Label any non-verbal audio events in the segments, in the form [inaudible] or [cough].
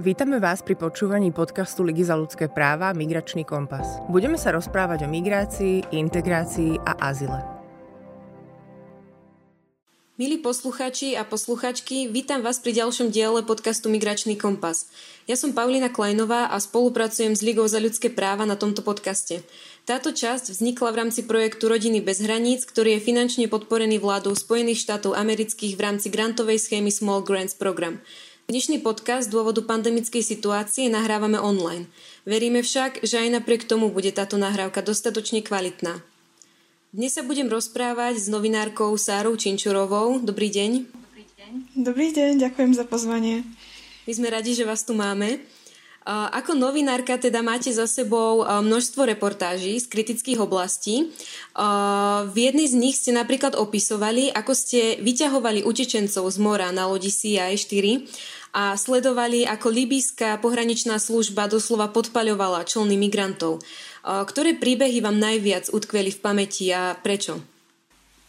Vítame vás pri počúvaní podcastu Ligy za ľudské práva Migračný kompas. Budeme sa rozprávať o migrácii, integrácii a azile. Milí posluchači a posluchačky, vítam vás pri ďalšom diele podcastu Migračný kompas. Ja som Paulina Kleinová a spolupracujem s Ligou za ľudské práva na tomto podcaste. Táto časť vznikla v rámci projektu Rodiny bez hraníc, ktorý je finančne podporený vládou Spojených štátov amerických v rámci grantovej schémy Small Grants Program. Dnešný podcast z dôvodu pandemickej situácie nahrávame online. Veríme však, že aj napriek tomu bude táto nahrávka dostatočne kvalitná. Dnes sa budem rozprávať s novinárkou Sárou Činčurovou. Dobrý deň. Dobrý deň. Dobrý deň, ďakujem za pozvanie. My sme radi, že vás tu máme. Ako novinárka teda máte za sebou množstvo reportáží z kritických oblastí. V jednej z nich ste napríklad opisovali, ako ste vyťahovali utečencov z mora na lodi CIA-4 a sledovali, ako libýska pohraničná služba doslova podpaľovala člny migrantov. Ktoré príbehy vám najviac utkveli v pamäti a prečo?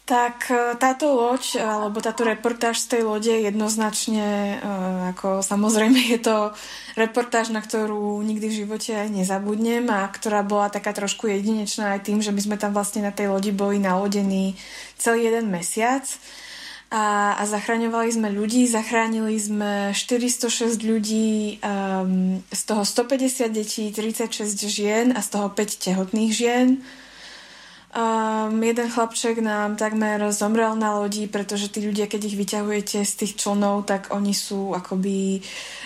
Tak e, táto loď, alebo táto reportáž z tej lode jednoznačne, e, ako samozrejme je to reportáž, na ktorú nikdy v živote aj nezabudnem a ktorá bola taká trošku jedinečná aj tým, že my sme tam vlastne na tej lodi boli nalodení celý jeden mesiac a, a zachraňovali sme ľudí. Zachránili sme 406 ľudí, um, z toho 150 detí, 36 žien a z toho 5 tehotných žien. Um, jeden chlapček nám takmer zomrel na lodi, pretože tí ľudia, keď ich vyťahujete z tých člnov, tak oni sú akoby e,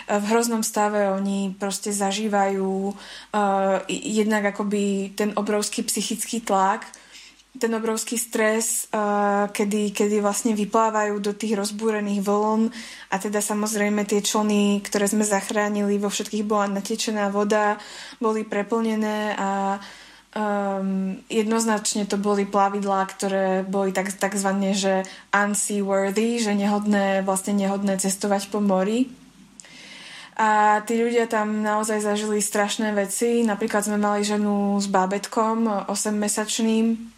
v hroznom stave, oni proste zažívajú uh, jednak akoby ten obrovský psychický tlak, ten obrovský stres, kedy, kedy vlastne vyplávajú do tých rozbúrených vln a teda samozrejme tie člny, ktoré sme zachránili, vo všetkých bola natečená voda, boli preplnené a Um, jednoznačne to boli plavidlá, ktoré boli tak, takzvané, že unseaworthy, že nehodné, vlastne nehodné cestovať po mori. A tí ľudia tam naozaj zažili strašné veci. Napríklad sme mali ženu s bábetkom 8-mesačným,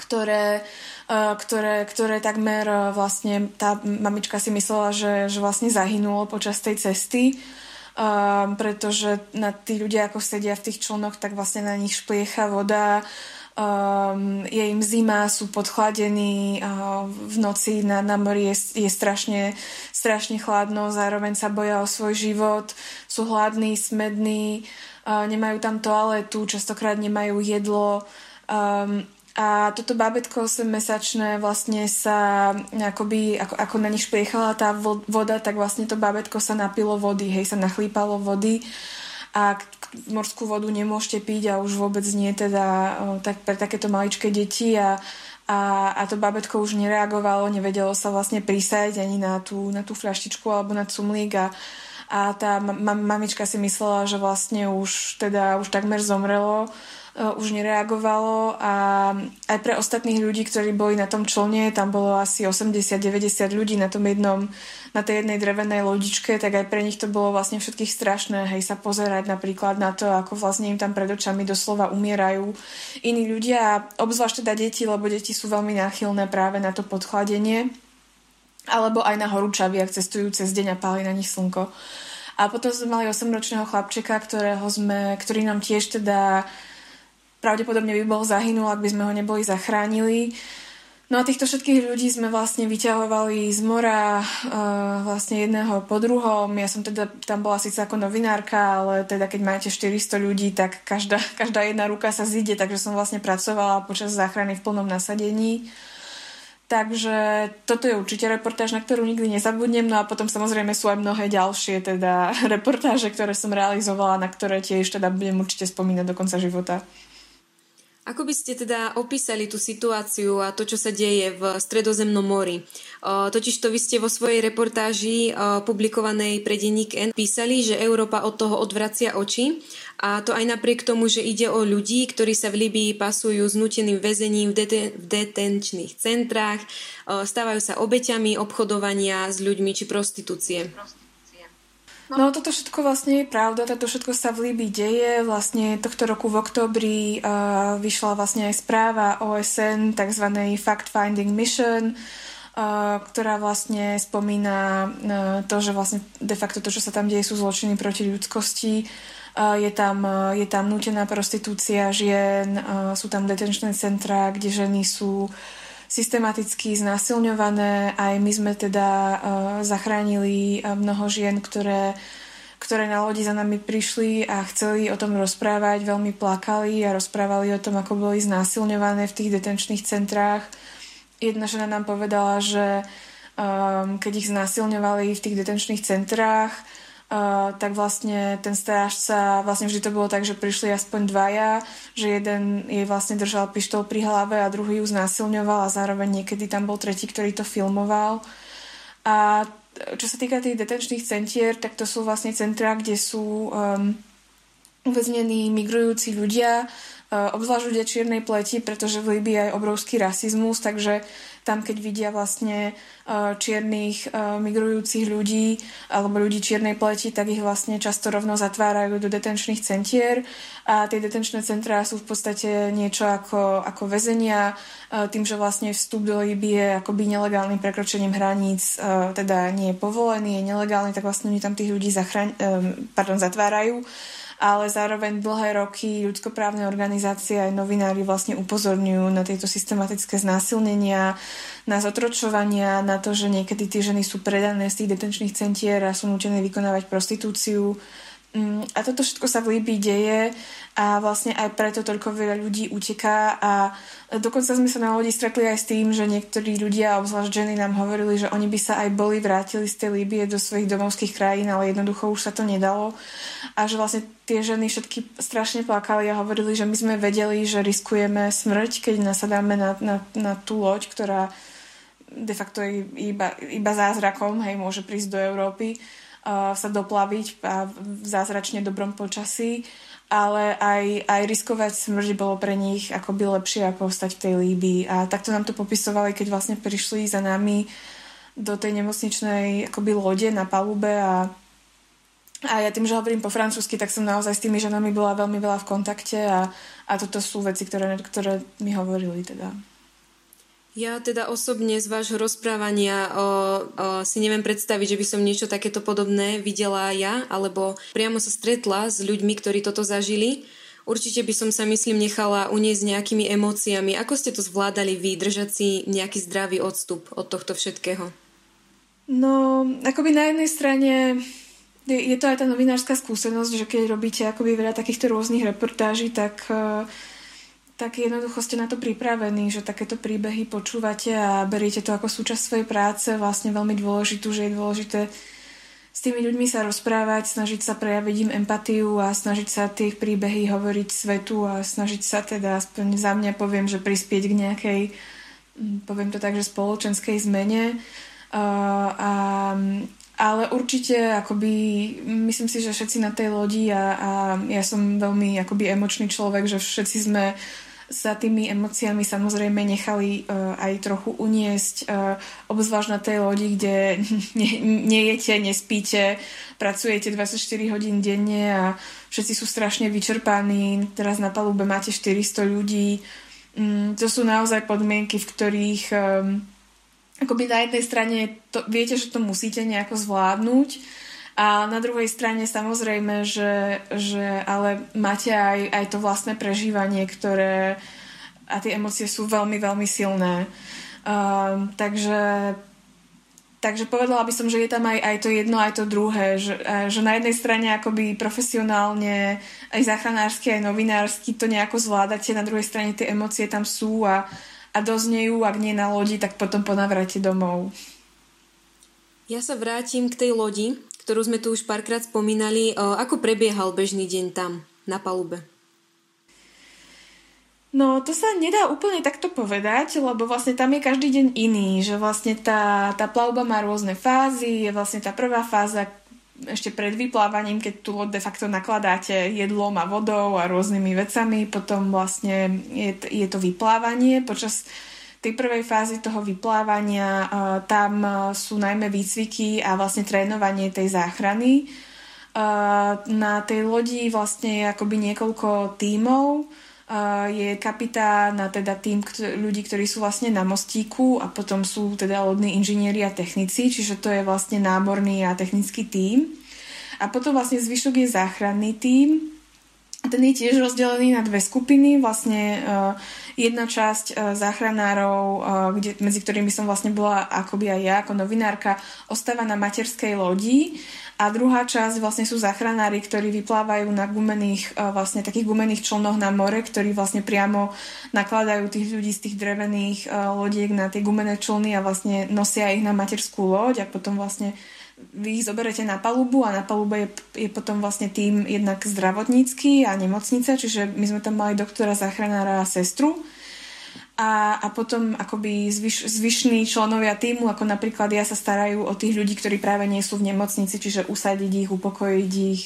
ktoré, uh, ktoré, ktoré takmer uh, vlastne tá mamička si myslela, že, že vlastne zahynulo počas tej cesty um, pretože na tí ľudia, ako sedia v tých člnoch, tak vlastne na nich špliecha voda, je im zima, sú podchladení, v noci na, na mori je, je strašne, strašne chladno, zároveň sa boja o svoj život, sú hladní, smední, nemajú tam toaletu, častokrát nemajú jedlo. Um, a toto bábetko 8-mesačné vlastne sa akoby, ako, ako na nich špliechala tá voda, tak vlastne to bábetko sa napilo vody, hej, sa nachlípalo vody. A morskú vodu nemôžete piť a už vôbec nie teda tak, pre takéto maličké deti. A, a, a to babetko už nereagovalo, nevedelo sa vlastne prísať ani na tú, na tú fľaštičku alebo na cumlík. A, a tá ma, mamička si myslela, že vlastne už teda už takmer zomrelo už nereagovalo a aj pre ostatných ľudí, ktorí boli na tom člne, tam bolo asi 80-90 ľudí na tom jednom, na tej jednej drevenej lodičke, tak aj pre nich to bolo vlastne všetkých strašné, hej, sa pozerať napríklad na to, ako vlastne im tam pred očami doslova umierajú iní ľudia a obzvlášť teda deti, lebo deti sú veľmi náchylné práve na to podchladenie alebo aj na horúčavy, ak cestujú cez deň a páli na nich slnko. A potom sme mali 8-ročného chlapčeka, ktorého sme, ktorý nám tiež teda pravdepodobne by bol zahynul, ak by sme ho neboli zachránili. No a týchto všetkých ľudí sme vlastne vyťahovali z mora uh, vlastne jedného po druhom. Ja som teda tam bola síce ako novinárka, ale teda keď máte 400 ľudí, tak každá, [laughs] každá jedna ruka sa zíde, takže som vlastne pracovala počas záchrany v plnom nasadení. Takže toto je určite reportáž, na ktorú nikdy nezabudnem. No a potom samozrejme sú aj mnohé ďalšie teda [laughs] reportáže, ktoré som realizovala, na ktoré tiež teda budem určite spomínať do konca života. Ako by ste teda opísali tú situáciu a to, čo sa deje v Stredozemnom mori? Totiž to vy ste vo svojej reportáži publikovanej pre denník N písali, že Európa od toho odvracia oči a to aj napriek tomu, že ide o ľudí, ktorí sa v Libii pasujú s nuteným väzením v, deten- v detenčných centrách, stávajú sa obeťami obchodovania s ľuďmi či prostitúcie. No. no toto všetko vlastne je pravda, toto všetko sa v Líbii deje. Vlastne tohto roku v oktobri uh, vyšla vlastne aj správa OSN, tzv. Fact Finding Mission, ktorá vlastne spomína to, že vlastne de facto to, čo sa tam deje, sú zločiny proti ľudskosti. Je tam, je tam nutená prostitúcia žien, sú tam detenčné centra, kde ženy sú systematicky znásilňované. Aj my sme teda zachránili mnoho žien, ktoré ktoré na lodi za nami prišli a chceli o tom rozprávať, veľmi plakali a rozprávali o tom, ako boli znásilňované v tých detenčných centrách jedna žena nám povedala, že um, keď ich znásilňovali v tých detenčných centrách, uh, tak vlastne ten strážca, vlastne vždy to bolo tak, že prišli aspoň dvaja, že jeden jej vlastne držal pištol pri hlave a druhý ju znásilňoval a zároveň niekedy tam bol tretí, ktorý to filmoval. A čo sa týka tých detenčných centier, tak to sú vlastne centrá, kde sú um, uväznení migrujúci ľudia, Eh, obzvlášť ľudia čiernej pleti, pretože v Líbii je obrovský rasizmus, takže tam, keď vidia vlastne eh, čiernych eh, migrujúcich ľudí alebo ľudí čiernej pleti, tak ich vlastne často rovno zatvárajú do detenčných centier. A tie detenčné centrá sú v podstate niečo ako, ako väzenia, tým, že vlastne vstup do Líbie je akoby nelegálnym prekročením hraníc, teda nie je povolený, je nelegálny, tak vlastne oni tam tých ľudí zachraň, pardon, zatvárajú ale zároveň dlhé roky ľudskoprávne organizácie aj novinári vlastne upozorňujú na tieto systematické znásilnenia, na zotročovania, na to, že niekedy tie ženy sú predané z tých detenčných centier a sú nutené vykonávať prostitúciu. Mm, a toto všetko sa v Líbii deje a vlastne aj preto toľko veľa ľudí uteká a dokonca sme sa na lodi stretli aj s tým, že niektorí ľudia, obzvlášť ženy, nám hovorili, že oni by sa aj boli vrátili z tej Líbie do svojich domovských krajín, ale jednoducho už sa to nedalo. A že vlastne tie ženy všetky strašne plakali a hovorili, že my sme vedeli, že riskujeme smrť, keď nasadáme na, na, na tú loď, ktorá de facto iba, iba zázrakom, hej, môže prísť do Európy sa doplaviť v zázračne dobrom počasí, ale aj, aj riskovať smrť bolo pre nich akoby lepšie ako ostať v tej Líbii. A takto nám to popisovali, keď vlastne prišli za nami do tej nemocničnej akoby lode na palube a a ja tým, že hovorím po francúzsky, tak som naozaj s tými ženami bola veľmi veľa v kontakte a, a toto sú veci, ktoré, ktoré mi hovorili teda. Ja teda osobne z vášho rozprávania o, o, si neviem predstaviť, že by som niečo takéto podobné videla ja, alebo priamo sa stretla s ľuďmi, ktorí toto zažili. Určite by som sa, myslím, nechala uniesť nejakými emóciami. Ako ste to zvládali vy, držať si nejaký zdravý odstup od tohto všetkého? No, akoby na jednej strane je, to aj tá novinárska skúsenosť, že keď robíte akoby veľa takýchto rôznych reportáží, tak uh, tak jednoducho ste na to pripravení, že takéto príbehy počúvate a beriete to ako súčasť svojej práce, vlastne veľmi dôležitú, že je dôležité s tými ľuďmi sa rozprávať, snažiť sa prejaviť im empatiu a snažiť sa tých príbehy hovoriť svetu a snažiť sa teda, aspoň za mňa poviem, že prispieť k nejakej, mm, poviem to tak, že spoločenskej zmene. Uh, a, ale určite akoby, myslím si, že všetci na tej lodi a, a ja som veľmi akoby emočný človek, že všetci sme sa tými emóciami samozrejme nechali uh, aj trochu uniesť, uh, obzvlášť na tej lodi, kde [laughs] ne, nejete, nespíte, pracujete 24 hodín denne a všetci sú strašne vyčerpaní. Teraz na palube máte 400 ľudí. Um, to sú naozaj podmienky, v ktorých um, akoby na jednej strane to, viete, že to musíte nejako zvládnuť, a na druhej strane samozrejme, že, že ale máte aj, aj to vlastné prežívanie, ktoré a tie emócie sú veľmi, veľmi silné. Um, takže Takže povedala by som, že je tam aj, aj to jedno, aj to druhé. Že, že na jednej strane akoby profesionálne, aj záchranársky, aj novinársky to nejako zvládate, na druhej strane tie emócie tam sú a, a doznejú, ak nie na lodi, tak potom po navrate domov. Ja sa vrátim k tej lodi ktorú sme tu už párkrát spomínali. Ako prebiehal bežný deň tam, na palube? No, to sa nedá úplne takto povedať, lebo vlastne tam je každý deň iný, že vlastne tá, tá plavba má rôzne fázy, je vlastne tá prvá fáza ešte pred vyplávaním, keď tu de facto nakladáte jedlom a vodou a rôznymi vecami, potom vlastne je, je to vyplávanie počas tej prvej fázi toho vyplávania tam sú najmä výcviky a vlastne trénovanie tej záchrany. Na tej lodi vlastne je akoby niekoľko tímov. je kapitán a teda tým ľudí, ktorí sú vlastne na mostíku a potom sú teda lodní inžinieri a technici, čiže to je vlastne námorný a technický tím. A potom vlastne zvyšok je záchranný tím, ten je tiež rozdelený na dve skupiny. Vlastne uh, jedna časť uh, záchranárov, uh, kde, medzi ktorými som vlastne bola akoby aj ja ako novinárka, ostáva na materskej lodi a druhá časť vlastne sú záchranári, ktorí vyplávajú na gumených, vlastne takých gumených člnoch na more, ktorí vlastne priamo nakladajú tých ľudí z tých drevených lodiek na tie gumené člny a vlastne nosia ich na materskú loď a potom vlastne vy ich zoberete na palubu a na palube je, je potom vlastne tým jednak zdravotnícky a nemocnica, čiže my sme tam mali doktora, záchranára a sestru. A, a potom akoby zvyš, zvyšní členovia týmu, ako napríklad ja sa starajú o tých ľudí, ktorí práve nie sú v nemocnici, čiže usadiť ich, upokojiť ich,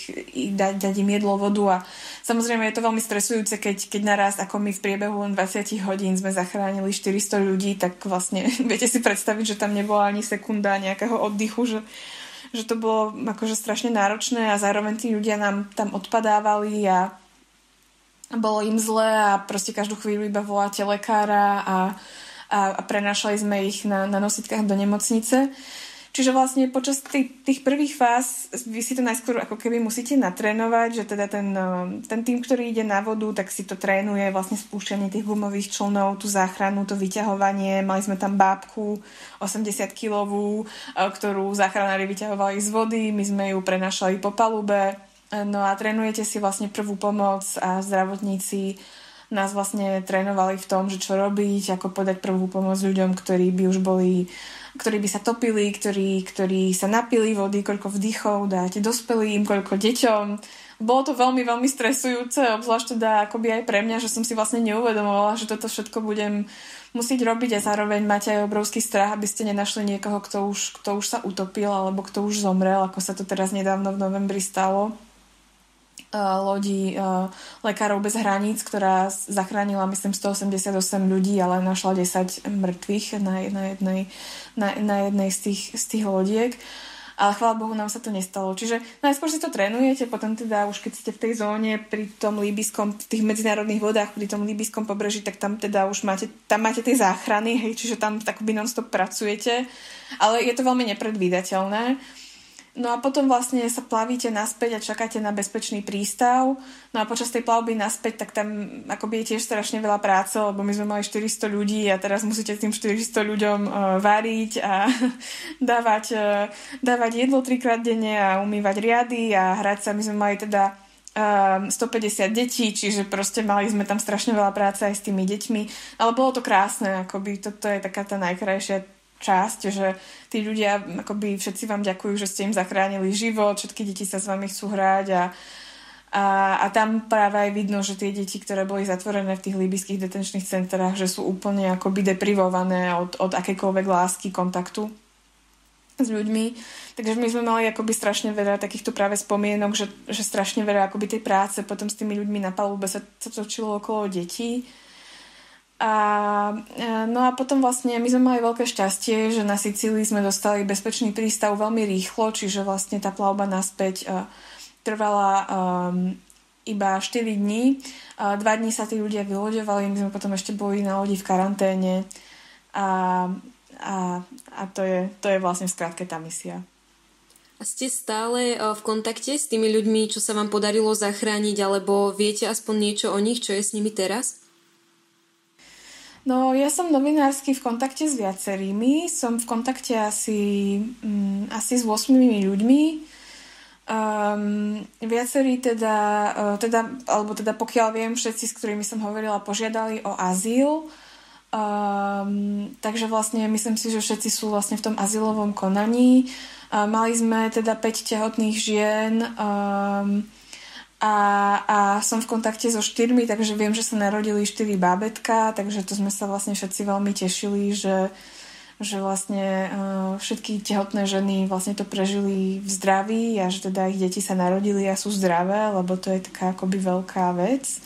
dať, dať im jedlo, vodu a samozrejme je to veľmi stresujúce, keď, keď naraz ako my v priebehu len 20 hodín sme zachránili 400 ľudí, tak vlastne [laughs] viete si predstaviť, že tam nebola ani sekunda nejakého oddychu, že že to bolo akože strašne náročné a zároveň tí ľudia nám tam odpadávali a bolo im zle a proste každú chvíľu iba voláte lekára a, a, a prenášali sme ich na, na nositkách do nemocnice. Čiže vlastne počas tých, tých prvých fáz vy si to najskôr ako keby musíte natrénovať, že teda ten, um, ten tým, ktorý ide na vodu, tak si to trénuje vlastne spúšťanie tých gumových člnov, tú záchranu, to vyťahovanie. Mali sme tam bábku 80 kilovú, uh, ktorú záchranári vyťahovali z vody, my sme ju prenašali po palube. No a trénujete si vlastne prvú pomoc a zdravotníci nás vlastne trénovali v tom, že čo robiť, ako podať prvú pomoc ľuďom, ktorí by už boli ktorí by sa topili, ktorí, ktorí sa napili vody, koľko vdychov dáte dospelým, koľko deťom. Bolo to veľmi, veľmi stresujúce, obzvlášť teda akoby aj pre mňa, že som si vlastne neuvedomovala, že toto všetko budem musieť robiť a zároveň máte aj obrovský strach, aby ste nenašli niekoho, kto už, kto už sa utopil alebo kto už zomrel, ako sa to teraz nedávno v novembri stalo lodi Lekárov bez hraníc, ktorá zachránila, myslím, 188 ľudí, ale našla 10 mŕtvych na, jednej, na, na jednej z tých, z tých lodiek. Ale chvála Bohu, nám sa to nestalo. Čiže najskôr si to trénujete, potom teda už keď ste v tej zóne pri tom líbiskom, v tých medzinárodných vodách, pri tom líbiskom pobreží, tak tam teda už máte, tam máte tie záchrany, hej, čiže tam takoby non-stop pracujete. Ale je to veľmi nepredvídateľné. No a potom vlastne sa plavíte naspäť a čakáte na bezpečný prístav. No a počas tej plavby naspäť, tak tam akoby je tiež strašne veľa práce, lebo my sme mali 400 ľudí a teraz musíte tým 400 ľuďom uh, variť a [laughs] dávať, uh, dávať jedlo trikrát denne a umývať riady a hrať sa. My sme mali teda 150 ehm, detí, čiže proste mali sme tam strašne veľa práce aj s tými deťmi, ale bolo to krásne, akoby toto je taká tá najkrajšia časť, že tí ľudia, akoby všetci vám ďakujú, že ste im zachránili život, všetky deti sa s vami chcú hrať a, a, a tam práve aj vidno, že tie deti, ktoré boli zatvorené v tých líbyských detenčných centrách, že sú úplne akoby deprivované od, od akékoľvek lásky, kontaktu s ľuďmi. Takže my sme mali akoby strašne veľa takýchto práve spomienok, že, že strašne veľa akoby tej práce potom s tými ľuďmi na palube sa, sa točilo okolo detí. A, e, no a potom vlastne my sme mali veľké šťastie, že na Sicílii sme dostali bezpečný prístav veľmi rýchlo, čiže vlastne tá plavba naspäť uh, trvala um, iba 4 dní. Dva dní sa tí ľudia vyloďovali, my sme potom ešte boli na lodi v karanténe a, a, a to, je, to je vlastne v skratke tá misia. A ste stále v kontakte s tými ľuďmi, čo sa vám podarilo zachrániť, alebo viete aspoň niečo o nich, čo je s nimi teraz? No, ja som novinársky v kontakte s viacerými. Som v kontakte asi, um, asi s 8 ľuďmi. Um, viacerí teda, uh, teda, alebo teda pokiaľ viem, všetci, s ktorými som hovorila, požiadali o azyl. Um, takže vlastne myslím si, že všetci sú vlastne v tom azylovom konaní. Uh, mali sme teda 5 tehotných žien. Um, a, a som v kontakte so štyrmi, takže viem, že sa narodili štyri bábetka, takže to sme sa vlastne všetci veľmi tešili, že, že vlastne uh, všetky tehotné ženy vlastne to prežili v zdraví a že teda ich deti sa narodili a sú zdravé, lebo to je taká akoby veľká vec.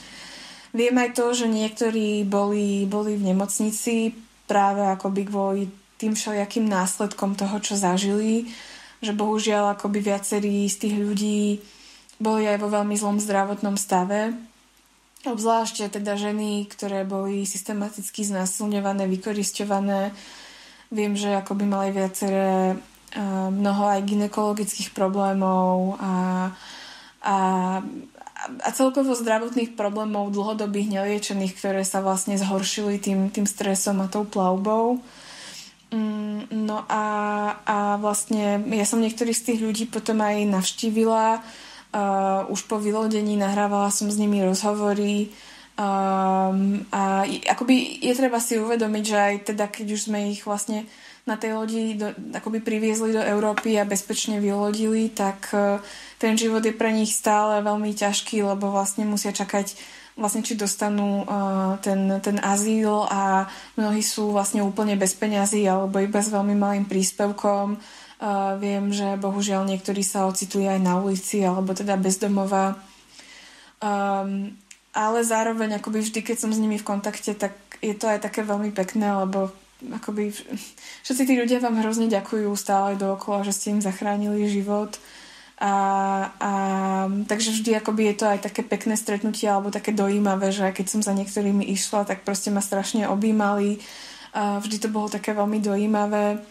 Viem aj to, že niektorí boli, boli v nemocnici práve akoby kvôli tým všelijakým následkom toho, čo zažili, že bohužiaľ akoby viacerí z tých ľudí boli aj vo veľmi zlom zdravotnom stave obzvlášť teda ženy, ktoré boli systematicky znásilňované, vykoristované. Viem, že akoby mali viaceré mnoho aj ginekologických problémov a, a, a celkovo zdravotných problémov dlhodobých neliečených, ktoré sa vlastne zhoršili tým, tým stresom a tou plavbou. Mm, no a, a vlastne ja som niektorých z tých ľudí potom aj navštívila. Uh, už po vylodení nahrávala som s nimi rozhovory. Um, a akoby je treba si uvedomiť, že aj teda, keď už sme ich vlastne na tej lodi do, akoby priviezli do Európy a bezpečne vylodili, tak uh, ten život je pre nich stále veľmi ťažký, lebo vlastne musia čakať vlastne či dostanú uh, ten, ten azyl a mnohí sú vlastne úplne bez peňazí alebo iba s veľmi malým príspevkom. Uh, viem, že bohužiaľ niektorí sa ocitujú aj na ulici alebo teda bezdomová. Um, ale zároveň akoby vždy, keď som s nimi v kontakte, tak je to aj také veľmi pekné, lebo akoby všetci tí ľudia vám hrozne ďakujú stále dookola, že ste im zachránili život. A, a takže vždy akoby je to aj také pekné stretnutie alebo také dojímavé, že keď som za niektorými išla, tak proste ma strašne objímali. A vždy to bolo také veľmi dojímavé.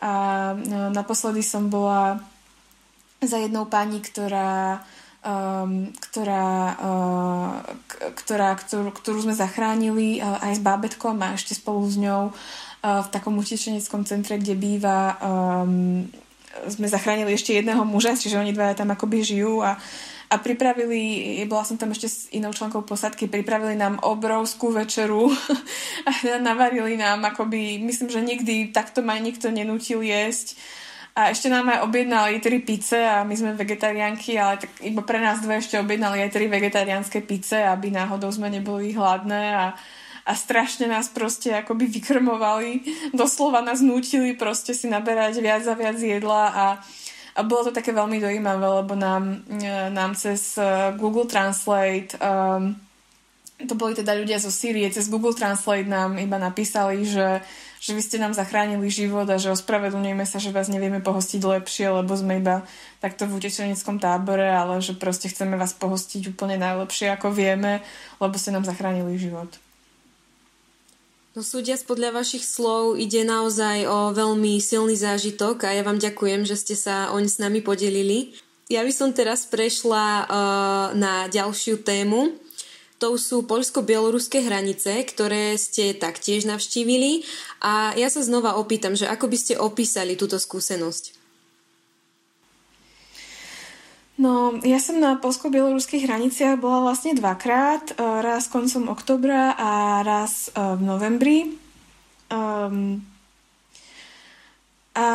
A no, naposledy som bola za jednou pani, ktorá um, ktorá, uh, ktorá, ktorú, ktorú sme zachránili uh, aj s bábetkom a ešte spolu s ňou uh, v takom utečeneckom centre, kde býva um, sme zachránili ešte jedného muža, čiže oni dvaja tam akoby žijú a, a pripravili, bola som tam ešte s inou členkou posadky, pripravili nám obrovskú večeru [laughs] a navarili nám akoby, myslím, že nikdy takto ma nikto nenútil jesť a ešte nám aj objednali tri pice a my sme vegetariánky, ale tak iba pre nás dve ešte objednali aj tri vegetariánske pice, aby náhodou sme neboli hladné a, a strašne nás proste akoby vykrmovali. Doslova nás nútili proste si naberať viac a viac jedla a, a bolo to také veľmi dojímavé, lebo nám, e, nám cez e, Google Translate um, to boli teda ľudia zo Sýrie, cez Google Translate nám iba napísali, že, že vy ste nám zachránili život a že ospravedlňujeme sa, že vás nevieme pohostiť lepšie, lebo sme iba takto v utečeneckom tábore, ale že proste chceme vás pohostiť úplne najlepšie, ako vieme, lebo ste nám zachránili život. No súdiac podľa vašich slov ide naozaj o veľmi silný zážitok a ja vám ďakujem, že ste sa oň s nami podelili. Ja by som teraz prešla uh, na ďalšiu tému. To sú poľsko-bieloruské hranice, ktoré ste taktiež navštívili a ja sa znova opýtam, že ako by ste opísali túto skúsenosť? No, ja som na polsko-bieloruských hraniciach bola vlastne dvakrát, e, raz koncom oktobra a raz e, v novembri. Um, a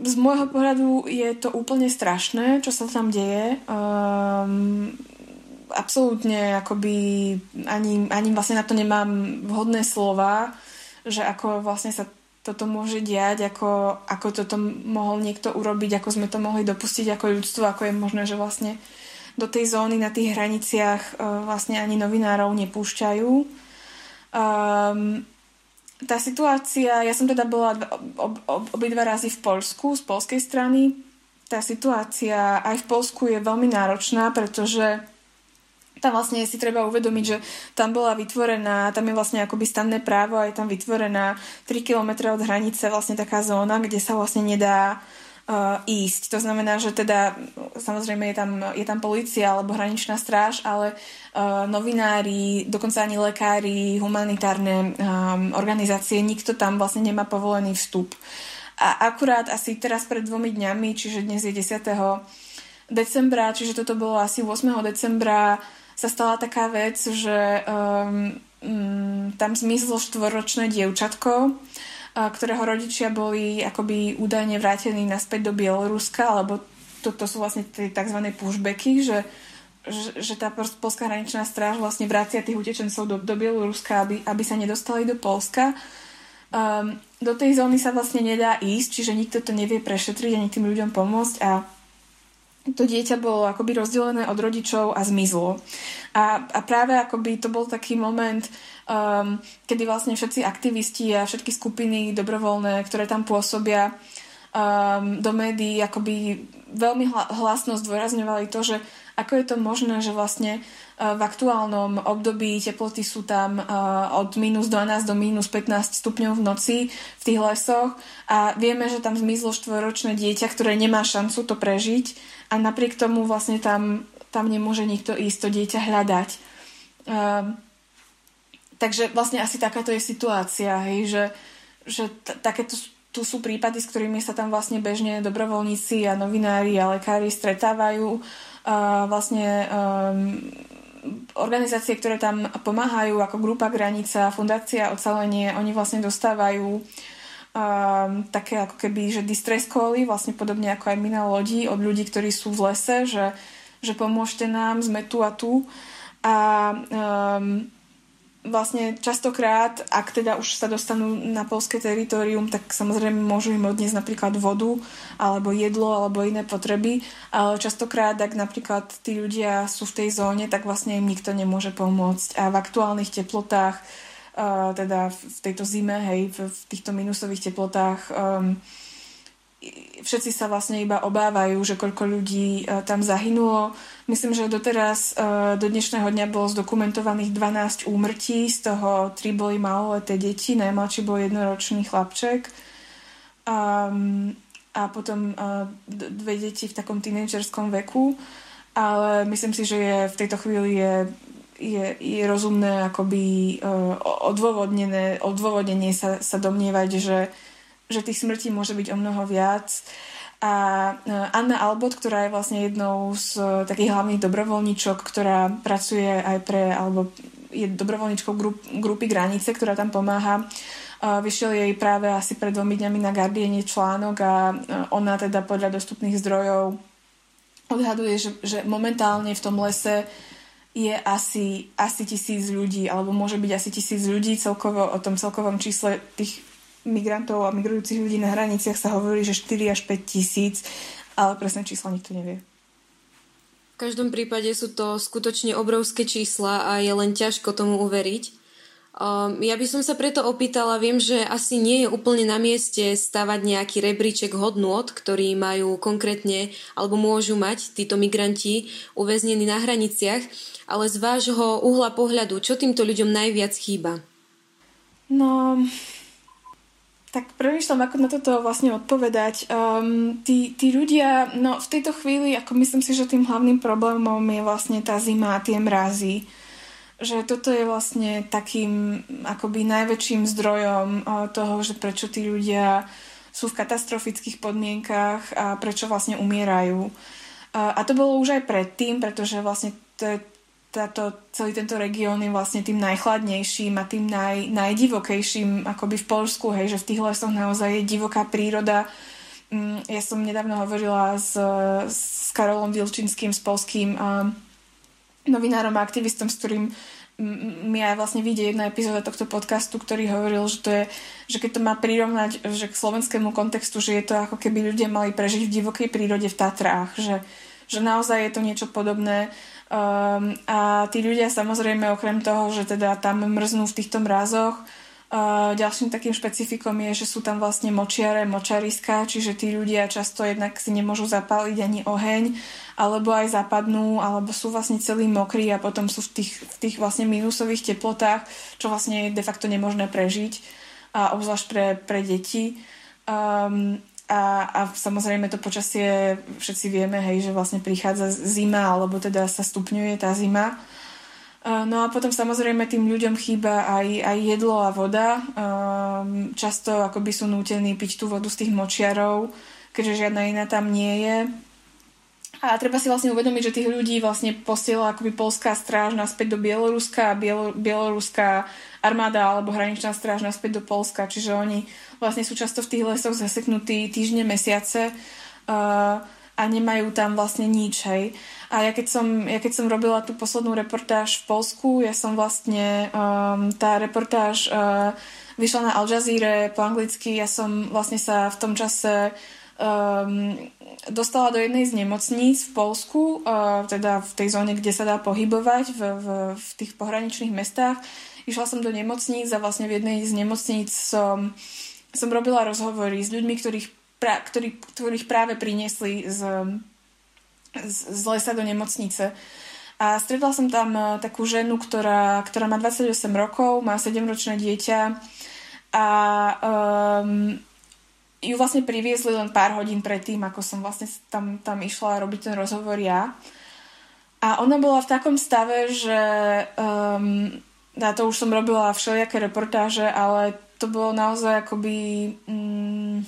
z môjho pohľadu je to úplne strašné, čo sa tam deje. Um, absolútne akoby ani, ani vlastne na to nemám vhodné slova, že ako vlastne sa toto môže diať, ako, ako toto mohol niekto urobiť, ako sme to mohli dopustiť ako ľudstvo, ako je možné, že vlastne do tej zóny na tých hraniciach uh, vlastne ani novinárov nepúšťajú. Um, tá situácia, ja som teda bola ob, ob, razy v Polsku z polskej strany. Tá situácia aj v Polsku je veľmi náročná, pretože tam vlastne si treba uvedomiť, že tam bola vytvorená, tam je vlastne akoby stanné právo a je tam vytvorená 3 km od hranice vlastne taká zóna, kde sa vlastne nedá uh, ísť. To znamená, že teda samozrejme je tam, je tam policia alebo hraničná stráž, ale uh, novinári, dokonca ani lekári, humanitárne um, organizácie, nikto tam vlastne nemá povolený vstup. A akurát asi teraz pred dvomi dňami, čiže dnes je 10. decembra, čiže toto bolo asi 8. decembra, sa stala taká vec, že um, um, tam zmizlo štvoročné dievčatko, ktorého rodičia boli akoby údajne vrátení naspäť do Bieloruska, lebo toto sú vlastne tie tzv. pushbacky, že, že, že tá polská hraničná stráž vlastne vracia tých utečencov do, do Bieloruska, aby, aby sa nedostali do Polska. Um, do tej zóny sa vlastne nedá ísť, čiže nikto to nevie prešetriť ani tým ľuďom pomôcť a to dieťa bolo akoby rozdelené od rodičov a zmizlo. A, a práve akoby to bol taký moment, um, kedy vlastne všetci aktivisti a všetky skupiny dobrovoľné, ktoré tam pôsobia, um, do médií akoby veľmi hlasno zdôrazňovali to, že ako je to možné, že vlastne v aktuálnom období teploty sú tam od minus 12 do minus 15 stupňov v noci v tých lesoch a vieme, že tam zmizlo štvoročné dieťa, ktoré nemá šancu to prežiť a napriek tomu vlastne tam, tam nemôže nikto ísť to dieťa hľadať. Um, takže vlastne asi takáto je situácia, hej, že, že t- takéto tu sú prípady, s ktorými sa tam vlastne bežne dobrovoľníci a novinári a lekári stretávajú. Uh, vlastne um, organizácie, ktoré tam pomáhajú, ako Grupa Granica, Fundácia Ocalenie, oni vlastne dostávajú um, také ako keby, že distress cally, vlastne podobne ako aj my na lodi, od ľudí, ktorí sú v lese, že, že pomôžte nám, sme tu a tu. A um, vlastne častokrát, ak teda už sa dostanú na polské teritorium, tak samozrejme môžu im odniesť napríklad vodu, alebo jedlo, alebo iné potreby, ale častokrát, ak napríklad tí ľudia sú v tej zóne, tak vlastne im nikto nemôže pomôcť. A v aktuálnych teplotách, teda v tejto zime, hej, v týchto minusových teplotách, um, všetci sa vlastne iba obávajú, že koľko ľudí uh, tam zahynulo. Myslím, že doteraz uh, do dnešného dňa bolo zdokumentovaných 12 úmrtí, z toho 3 boli maloleté deti, najmladší bol jednoročný chlapček. Um, a potom uh, dve deti v takom tínedžerskom veku. Ale myslím si, že je v tejto chvíli je, je, je rozumné akoby uh, odôvodnené, odôvodnenie sa, sa domnievať, že že tých smrtí môže byť o mnoho viac. A e, Anna Albot, ktorá je vlastne jednou z e, takých hlavných dobrovoľníčok, ktorá pracuje aj pre, alebo je dobrovoľníčkou grup, grupy Granice, ktorá tam pomáha, e, vyšiel jej práve asi pred dvomi dňami na Guardiane článok a ona teda podľa dostupných zdrojov odhaduje, že, že momentálne v tom lese je asi, asi tisíc ľudí, alebo môže byť asi tisíc ľudí celkovo o tom celkovom čísle tých migrantov a migrujúcich ľudí na hraniciach sa hovorí, že 4 až 5 tisíc, ale presné čísla nikto nevie. V každom prípade sú to skutočne obrovské čísla a je len ťažko tomu uveriť. Um, ja by som sa preto opýtala, viem, že asi nie je úplne na mieste stavať nejaký rebríček hodnôt, ktorý majú konkrétne alebo môžu mať títo migranti uväznení na hraniciach, ale z vášho uhla pohľadu, čo týmto ľuďom najviac chýba? No, tak premýšľam, ako na toto vlastne odpovedať. Um, tí, tí ľudia, no v tejto chvíli, ako myslím si, že tým hlavným problémom je vlastne tá zima a tie mrazy. Že toto je vlastne takým akoby najväčším zdrojom uh, toho, že prečo tí ľudia sú v katastrofických podmienkach a prečo vlastne umierajú. Uh, a to bolo už aj predtým, pretože vlastne to táto, celý tento región je vlastne tým najchladnejším a tým naj, najdivokejším akoby v Polsku, hej, že v tých lesoch naozaj je divoká príroda. Mm, ja som nedávno hovorila s, s Karolom Vilčinským, s polským novinárom a aktivistom, s ktorým mi aj vlastne vidie jedna epizóda tohto podcastu, ktorý hovoril, že to je, že keď to má prirovnať že k slovenskému kontextu, že je to ako keby ľudia mali prežiť v divokej prírode v Tatrách, že, že naozaj je to niečo podobné Um, a tí ľudia samozrejme okrem toho, že teda tam mrznú v týchto mrazoch, uh, ďalším takým špecifikom je, že sú tam vlastne močiare, močariska, čiže tí ľudia často jednak si nemôžu zapáliť ani oheň, alebo aj zapadnú, alebo sú vlastne celí mokrí a potom sú v tých, v tých vlastne minusových teplotách, čo vlastne je de facto nemožné prežiť, a obzvlášť pre, pre deti. Um, a, a samozrejme to počasie všetci vieme, hej, že vlastne prichádza zima, alebo teda sa stupňuje tá zima. No a potom samozrejme tým ľuďom chýba aj, aj jedlo a voda. Často akoby sú nútení piť tú vodu z tých močiarov, keďže žiadna iná tam nie je. A treba si vlastne uvedomiť, že tých ľudí vlastne posiela akoby polská stráž naspäť do Bieloruska a Bielo, bieloruská armáda alebo hraničná stráž naspäť do Polska. Čiže oni vlastne sú často v tých lesoch zaseknutí týždne, mesiace uh, a nemajú tam vlastne nič, hej. A ja keď som, ja keď som robila tú poslednú reportáž v Polsku, ja som vlastne, um, tá reportáž uh, vyšla na Al Jazeera po anglicky, ja som vlastne sa v tom čase um, dostala do jednej z nemocníc v Polsku, teda v tej zóne, kde sa dá pohybovať v, v, v tých pohraničných mestách. Išla som do nemocníc a vlastne v jednej z nemocníc som, som robila rozhovory s ľuďmi, ktorých pra, ktorý, ktorých práve priniesli z, z, z lesa do nemocnice. A stretla som tam e, takú ženu, ktorá, ktorá má 28 rokov, má 7-ročné dieťa a um, ju vlastne priviezli len pár hodín predtým, ako som vlastne tam, tam išla robiť ten rozhovor ja. A ona bola v takom stave, že um, na to už som robila všelijaké reportáže, ale to bolo naozaj akoby um,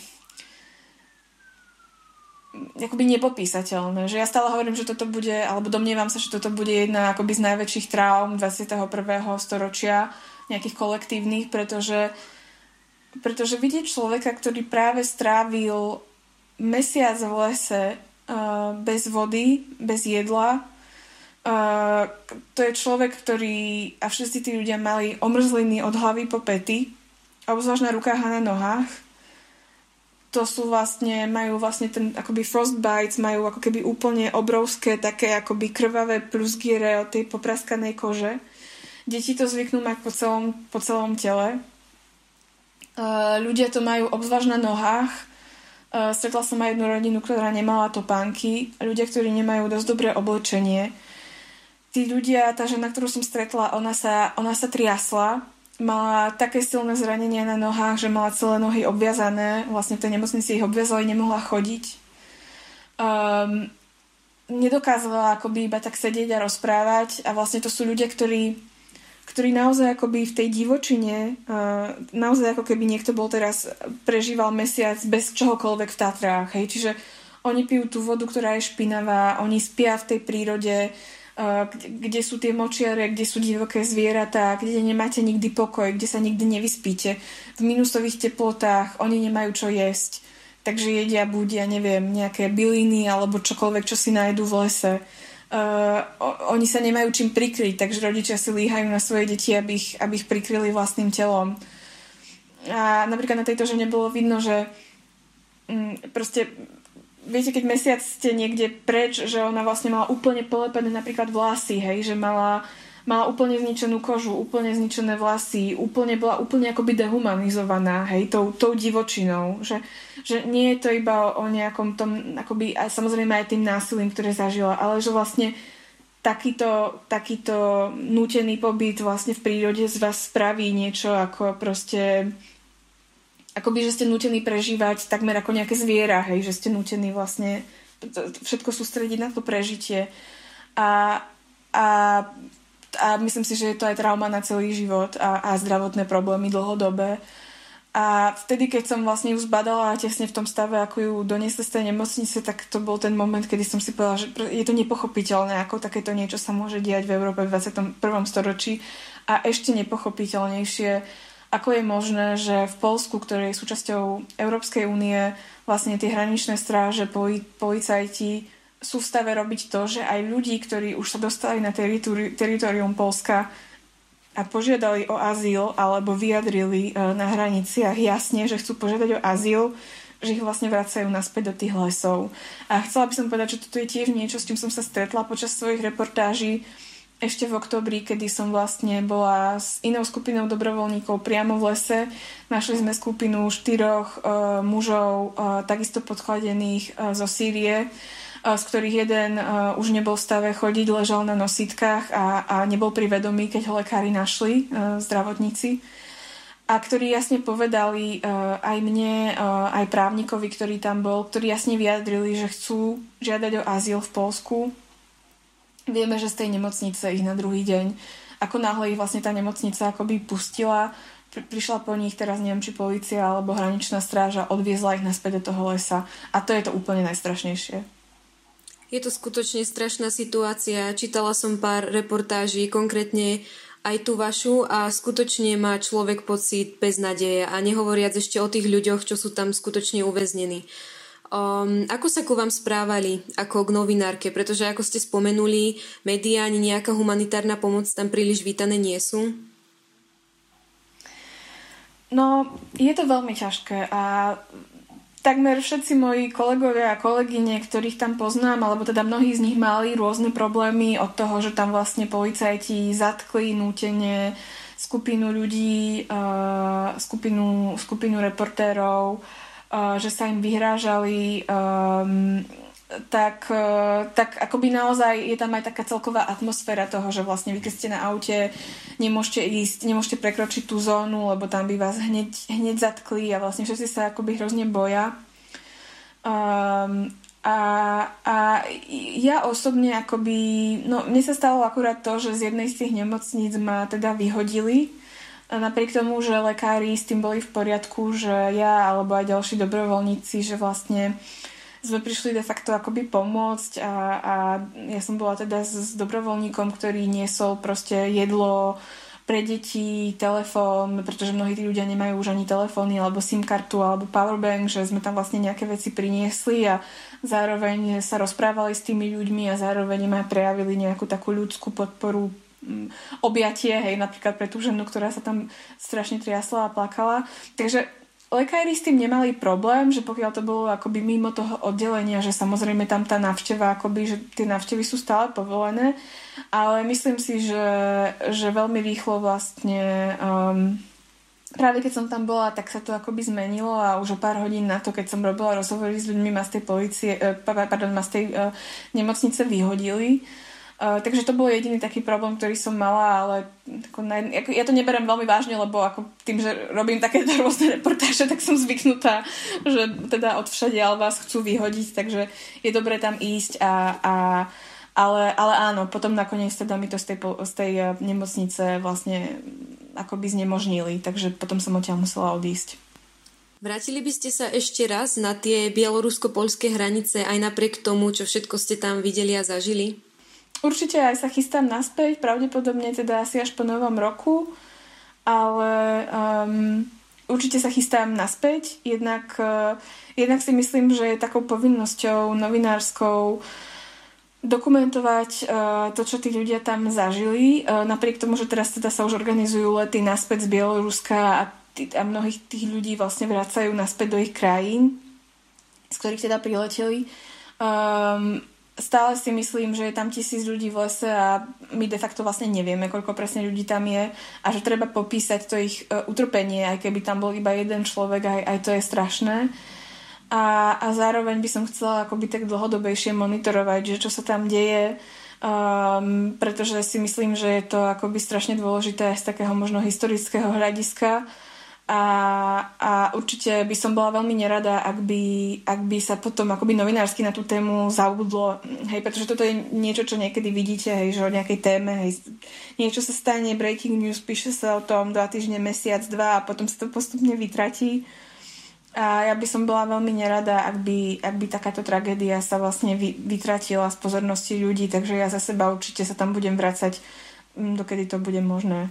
akoby nepopísateľné. Že ja stále hovorím, že toto bude, alebo domnievam sa, že toto bude jedna akoby z najväčších traum 21. storočia, nejakých kolektívnych, pretože, pretože vidieť človeka, ktorý práve strávil mesiac v lese uh, bez vody, bez jedla, uh, to je človek, ktorý, a všetci tí ľudia mali omrzliny od hlavy po pety, obzvlášť na rukách a na nohách, to sú vlastne, majú vlastne ten akoby frostbites, majú ako keby úplne obrovské také akoby krvavé plusgiere od tej popraskanej kože. Deti to zvyknú mať po celom, po celom tele. Uh, ľudia to majú obzvlášť na nohách. Uh, stretla som aj jednu rodinu, ktorá nemala topánky. Ľudia, ktorí nemajú dosť dobré oblečenie. Tí ľudia, tá žena, ktorú som stretla, ona sa, ona sa triasla mala také silné zranenia na nohách, že mala celé nohy obviazané. Vlastne v tej nemocnici ich obviazali, nemohla chodiť. Um, nedokázala akoby iba tak sedieť a rozprávať a vlastne to sú ľudia, ktorí, ktorí naozaj akoby v tej divočine, naozaj ako keby niekto bol teraz, prežíval mesiac bez čohokoľvek v Tatrách, hej, čiže oni pijú tú vodu, ktorá je špinavá, oni spia v tej prírode, kde sú tie močiare, kde sú divoké zvieratá, kde nemáte nikdy pokoj, kde sa nikdy nevyspíte. V minusových teplotách oni nemajú čo jesť. Takže jedia buď, ja neviem, nejaké byliny alebo čokoľvek, čo si nájdú v lese. Uh, oni sa nemajú čím prikryť, takže rodičia si líhajú na svoje deti, aby ich, aby ich prikryli vlastným telom. A napríklad na tejto žene bolo vidno, že um, proste viete, keď mesiac ste niekde preč, že ona vlastne mala úplne polepené napríklad vlasy, hej, že mala, mala úplne zničenú kožu, úplne zničené vlasy, úplne bola úplne akoby dehumanizovaná, hej, tou, tou divočinou, že, že nie je to iba o, nejakom tom, akoby, a samozrejme aj tým násilím, ktoré zažila, ale že vlastne takýto, takýto nútený pobyt vlastne v prírode z vás spraví niečo ako proste akoby, že ste nutení prežívať takmer ako nejaké zviera, hej, že ste nutení vlastne všetko sústrediť na to prežitie. A, a, a myslím si, že je to aj trauma na celý život a, a zdravotné problémy dlhodobé. A vtedy, keď som vlastne ju zbadala tesne v tom stave, ako ju doniesli z tej nemocnice, tak to bol ten moment, kedy som si povedala, že je to nepochopiteľné, ako takéto niečo sa môže diať v Európe v 21. storočí a ešte nepochopiteľnejšie, ako je možné, že v Polsku, ktoré je súčasťou Európskej únie, vlastne tie hraničné stráže, policajti sú v stave robiť to, že aj ľudí, ktorí už sa dostali na teritori- teritorium Polska a požiadali o azyl alebo vyjadrili e, na hraniciach jasne, že chcú požiadať o azyl, že ich vlastne vracajú naspäť do tých lesov. A chcela by som povedať, že toto je tiež niečo, s čím som sa stretla počas svojich reportáží ešte v oktobri, kedy som vlastne bola s inou skupinou dobrovoľníkov priamo v lese. Našli sme skupinu štyroch uh, mužov, uh, takisto podchladených uh, zo Sýrie, z ktorých jeden uh, už nebol v stave chodiť, ležal na nositkách a, a nebol pri vedomí, keď ho lekári našli, uh, zdravotníci a ktorí jasne povedali uh, aj mne, aj právnikovi, ktorý tam bol, ktorí jasne vyjadrili, že chcú žiadať o azyl v Polsku, Vieme, že z tej nemocnice ich na druhý deň, ako náhle ich vlastne tá nemocnica akoby pustila, prišla po nich teraz neviem, či policia alebo hraničná stráža, odviezla ich naspäť do toho lesa. A to je to úplne najstrašnejšie. Je to skutočne strašná situácia. Čítala som pár reportáží, konkrétne aj tú vašu a skutočne má človek pocit beznadeje a nehovoriac ešte o tých ľuďoch, čo sú tam skutočne uväznení. Um, ako sa ku vám správali ako k novinárke? Pretože ako ste spomenuli, médiá ani nejaká humanitárna pomoc tam príliš vítané nie sú. No, je to veľmi ťažké a takmer všetci moji kolegovia a kolegyne, ktorých tam poznám, alebo teda mnohí z nich mali rôzne problémy od toho, že tam vlastne policajti zatkli nútene skupinu ľudí, uh, skupinu, skupinu reportérov, že sa im vyhrážali, um, tak, uh, tak akoby naozaj je tam aj taká celková atmosféra toho, že vlastne vy keď ste na aute, nemôžete ísť, nemôžete prekročiť tú zónu, lebo tam by vás hneď, hneď zatkli a vlastne všetci sa akoby hrozne boja. Um, a, a ja osobne akoby, no mne sa stalo akurát to, že z jednej z tých nemocníc ma teda vyhodili, napriek tomu, že lekári s tým boli v poriadku, že ja alebo aj ďalší dobrovoľníci, že vlastne sme prišli de facto akoby pomôcť a, a ja som bola teda s, s dobrovoľníkom, ktorý niesol proste jedlo pre deti, telefón, pretože mnohí tí ľudia nemajú už ani telefóny alebo SIM kartu alebo powerbank, že sme tam vlastne nejaké veci priniesli a zároveň sa rozprávali s tými ľuďmi a zároveň im aj prejavili nejakú takú ľudskú podporu Mm, objatie, hej, napríklad pre tú ženu, ktorá sa tam strašne triasla a plakala. Takže lekári s tým nemali problém, že pokiaľ to bolo akoby mimo toho oddelenia, že samozrejme tam tá návšteva, akoby, že tie návštevy sú stále povolené, ale myslím si, že, že veľmi rýchlo vlastne um, práve keď som tam bola, tak sa to akoby zmenilo a už o pár hodín na to, keď som robila rozhovory s ľuďmi ma z tej policie, eh, pardon, ma z tej uh, nemocnice vyhodili Uh, takže to bol jediný taký problém, ktorý som mala, ale ako na, ako, ja to neberem veľmi vážne, lebo ako tým, že robím takéto [laughs] rôzne reportáže, tak som zvyknutá, že teda od všade vás chcú vyhodiť, takže je dobré tam ísť a, a ale, ale áno, potom nakoniec teda mi to z tej, z tej e, nemocnice vlastne akoby znemožnili, takže potom som odtiaľ musela odísť. Vrátili by ste sa ešte raz na tie bielorusko-polské hranice aj napriek tomu, čo všetko ste tam videli a zažili? Určite aj sa chystám naspäť, pravdepodobne teda asi až po novom roku, ale um, určite sa chystám naspäť. Jednak, uh, jednak si myslím, že je takou povinnosťou novinárskou dokumentovať uh, to, čo tí ľudia tam zažili. Uh, napriek tomu, že teraz teda sa už organizujú lety naspäť z Bieloruska a, tí, a mnohých tých ľudí vlastne vracajú naspäť do ich krajín, z ktorých teda prileteli. Um, stále si myslím, že je tam tisíc ľudí v lese a my de facto vlastne nevieme, koľko presne ľudí tam je a že treba popísať to ich uh, utrpenie, aj keby tam bol iba jeden človek, aj, aj to je strašné. A, a zároveň by som chcela akoby tak dlhodobejšie monitorovať, že čo sa tam deje, um, pretože si myslím, že je to akoby strašne dôležité aj z takého možno historického hľadiska a, a určite by som bola veľmi nerada, ak by, ak by sa potom akoby novinársky na tú tému zabudlo, hej, pretože toto je niečo, čo niekedy vidíte, hej, že o nejakej téme, hej, niečo sa stane, breaking news, píše sa o tom dva týždne, mesiac, dva a potom sa to postupne vytratí. A ja by som bola veľmi nerada, ak by, ak by takáto tragédia sa vlastne vy, vytratila z pozornosti ľudí, takže ja za seba určite sa tam budem vrácať, mm, dokedy to bude možné.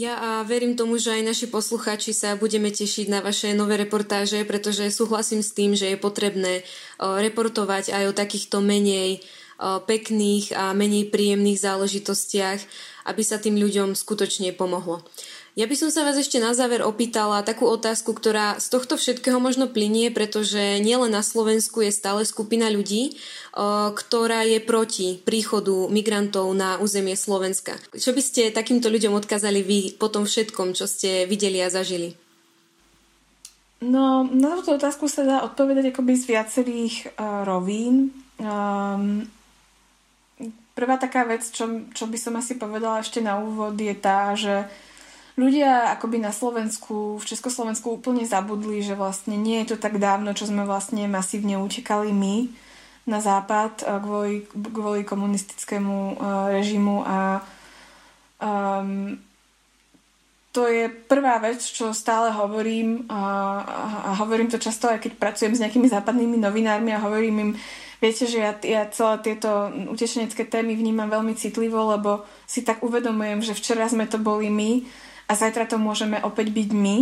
Ja a verím tomu, že aj naši posluchači sa budeme tešiť na vaše nové reportáže, pretože súhlasím s tým, že je potrebné reportovať aj o takýchto menej pekných a menej príjemných záležitostiach, aby sa tým ľuďom skutočne pomohlo. Ja by som sa vás ešte na záver opýtala takú otázku, ktorá z tohto všetkého možno plinie, pretože nielen na Slovensku je stále skupina ľudí, ktorá je proti príchodu migrantov na územie Slovenska. Čo by ste takýmto ľuďom odkázali vy po tom všetkom, čo ste videli a zažili? No, na túto otázku sa dá odpovedať akoby z viacerých uh, rovín. Um, prvá taká vec, čo, čo by som asi povedala ešte na úvod, je tá, že ľudia akoby na Slovensku, v Československu úplne zabudli, že vlastne nie je to tak dávno, čo sme vlastne masívne utekali my na západ eh, kvôli, kvôli komunistickému uh, režimu a um, to je prvá vec, čo stále hovorím a, a hovorím to často aj keď pracujem s nejakými západnými novinármi a hovorím im, viete, že ja, ja celé tieto utečenecké témy vnímam veľmi citlivo, lebo si tak uvedomujem, že včera sme to boli my a zajtra to môžeme opäť byť my.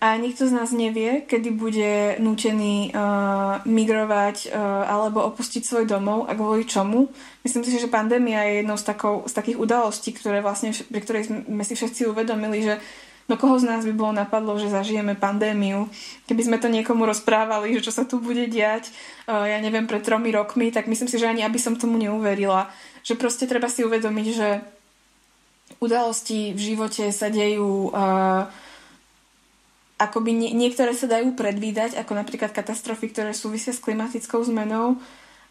A nikto z nás nevie, kedy bude nútený uh, migrovať uh, alebo opustiť svoj domov a kvôli čomu. Myslím si, že pandémia je jednou z, takou, z takých udalostí, ktoré vlastne, pri ktorej sme si všetci uvedomili, že no koho z nás by bolo napadlo, že zažijeme pandémiu. Keby sme to niekomu rozprávali, že čo sa tu bude diať, uh, ja neviem, pred tromi rokmi, tak myslím si, že ani aby som tomu neuverila. Že proste treba si uvedomiť, že udalosti v živote sa dejú uh, akoby nie, niektoré sa dajú predvídať, ako napríklad katastrofy, ktoré súvisia s klimatickou zmenou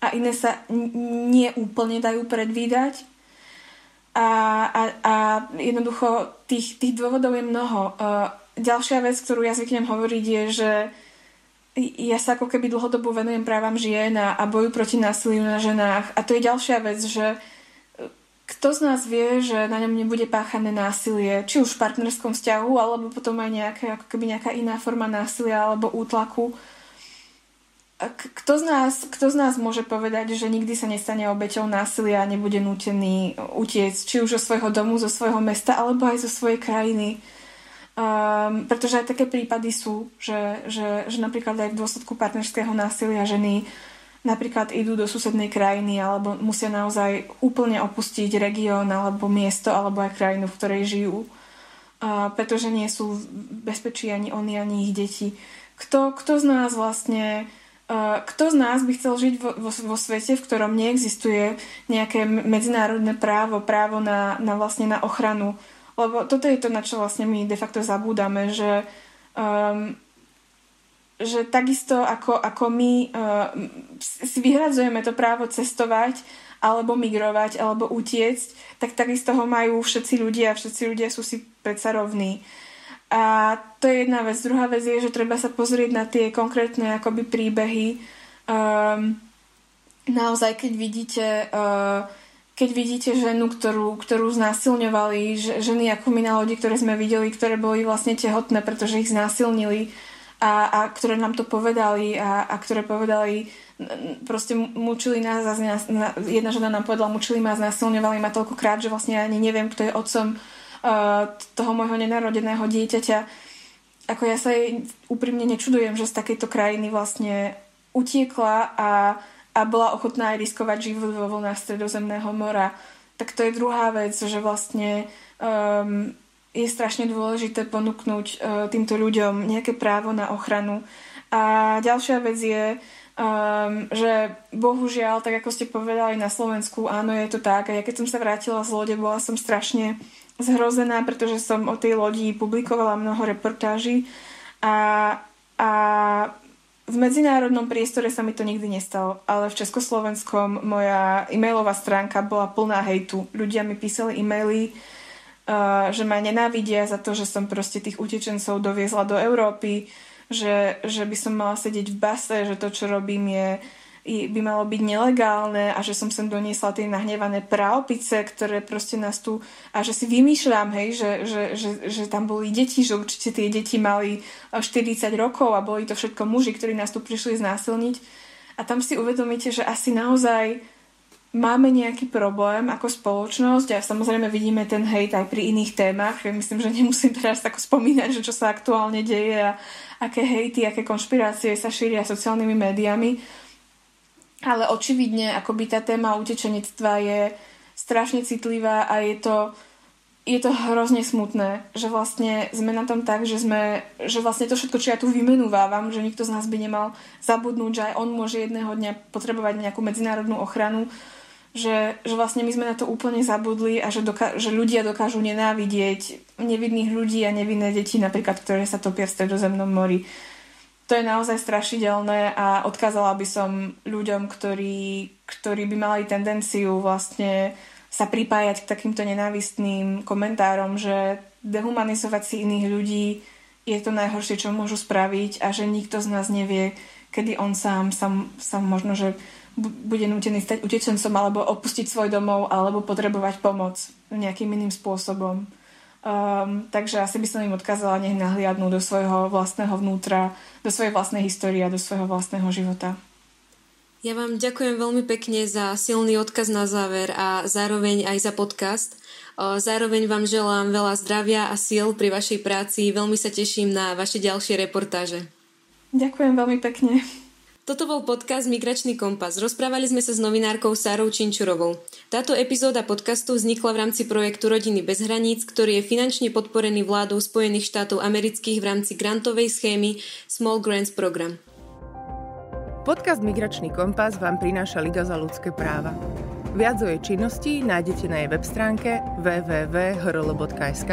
a iné sa nie úplne dajú predvídať. A, a, a jednoducho tých, tých dôvodov je mnoho. Uh, ďalšia vec, ktorú ja zvyknem hovoriť, je, že ja sa ako keby dlhodobo venujem právam žien a, a boju proti násiliu na ženách. A to je ďalšia vec, že kto z nás vie, že na ňom nebude páchané násilie, či už v partnerskom vzťahu, alebo potom aj nejaké, ako keby nejaká iná forma násilia alebo útlaku. Kto z, nás, kto z nás môže povedať, že nikdy sa nestane obeťou násilia a nebude nútený utiecť, či už zo svojho domu, zo svojho mesta, alebo aj zo svojej krajiny? Um, pretože aj také prípady sú, že, že, že napríklad aj v dôsledku partnerského násilia ženy napríklad idú do susednej krajiny alebo musia naozaj úplne opustiť región alebo miesto alebo aj krajinu, v ktorej žijú, pretože nie sú bezpečí ani oni, ani ich deti. Kto, kto z nás vlastne kto z nás by chcel žiť vo, vo, vo svete, v ktorom neexistuje nejaké medzinárodné právo, právo na, na vlastne na ochranu lebo toto je to, na čo vlastne my de facto zabúdame, že, um, že takisto ako, ako my uh, si vyhradzujeme to právo cestovať alebo migrovať, alebo utiecť, tak takisto ho majú všetci ľudia a všetci ľudia sú si predsa rovní. A to je jedna vec. Druhá vec je, že treba sa pozrieť na tie konkrétne akoby príbehy. Um, naozaj, keď vidíte uh, keď vidíte ženu, ktorú, ktorú znásilňovali, ženy ako my na lodi, ktoré sme videli, ktoré boli vlastne tehotné, pretože ich znásilnili a, a ktoré nám to povedali a, a ktoré povedali, proste mučili nás a zná, jedna žena nám povedala, mučili ma a znásilňovali ma toľkokrát, že vlastne ani neviem, kto je otcom uh, toho môjho nenarodeného dieťaťa. Ako ja sa jej úprimne nečudujem, že z takejto krajiny vlastne utiekla a a bola ochotná aj riskovať život vo vlnách Stredozemného mora. Tak to je druhá vec, že vlastne um, je strašne dôležité ponúknuť uh, týmto ľuďom nejaké právo na ochranu. A ďalšia vec je, um, že bohužiaľ, tak ako ste povedali na Slovensku, áno, je to tak. A ja keď som sa vrátila z lode, bola som strašne zhrozená, pretože som o tej lodi publikovala mnoho reportáží a, a v medzinárodnom priestore sa mi to nikdy nestalo, ale v Československom moja e-mailová stránka bola plná hejtu. Ľudia mi písali e-maily, že ma nenávidia za to, že som proste tých utečencov doviezla do Európy, že, že by som mala sedieť v base, že to, čo robím, je by malo byť nelegálne a že som sem doniesla tie nahnevané praopice, ktoré proste nás tu... A že si vymýšľam, hej, že, že, že, že tam boli deti, že určite tie deti mali 40 rokov a boli to všetko muži, ktorí nás tu prišli znásilniť. A tam si uvedomíte, že asi naozaj máme nejaký problém ako spoločnosť a samozrejme vidíme ten hejt aj pri iných témach. Myslím, že nemusím teraz tak spomínať, že čo sa aktuálne deje a aké hejty, aké konšpirácie sa šíria sociálnymi médiami ale očividne akoby tá téma utečenectva je strašne citlivá a je to, je to hrozne smutné, že vlastne sme na tom tak, že sme, že vlastne to všetko, čo ja tu vymenúvávam, že nikto z nás by nemal zabudnúť, že aj on môže jedného dňa potrebovať nejakú medzinárodnú ochranu, že, že vlastne my sme na to úplne zabudli a že, doka- že ľudia dokážu nenávidieť nevinných ľudí a nevinné deti, napríklad, ktoré sa topia v stredozemnom mori. To je naozaj strašidelné a odkázala by som ľuďom, ktorí, ktorí by mali tendenciu vlastne sa pripájať k takýmto nenávistným komentárom, že dehumanizovať si iných ľudí je to najhoršie, čo môžu spraviť a že nikto z nás nevie, kedy on sám sa, možno, že bude nútený stať utečencom alebo opustiť svoj domov alebo potrebovať pomoc nejakým iným spôsobom. Um, takže asi by som im odkázala, nech nahliadnú do svojho vlastného vnútra, do svojej vlastnej histórie a do svojho vlastného života. Ja vám ďakujem veľmi pekne za silný odkaz na záver a zároveň aj za podcast. Zároveň vám želám veľa zdravia a síl pri vašej práci. Veľmi sa teším na vaše ďalšie reportáže. Ďakujem veľmi pekne. Toto bol podcast Migračný kompas. Rozprávali sme sa s novinárkou Sárou Činčurovou. Táto epizóda podcastu vznikla v rámci projektu Rodiny bez hraníc, ktorý je finančne podporený vládou Spojených štátov amerických v rámci grantovej schémy Small Grants Program. Podcast Migračný kompas vám prináša Liga za ľudské práva. Viac o jej činnosti nájdete na jej web stránke www.hrl.sk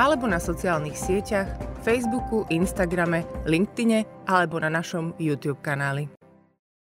alebo na sociálnych sieťach Facebooku, Instagrame, LinkedIne alebo na našom YouTube kanáli.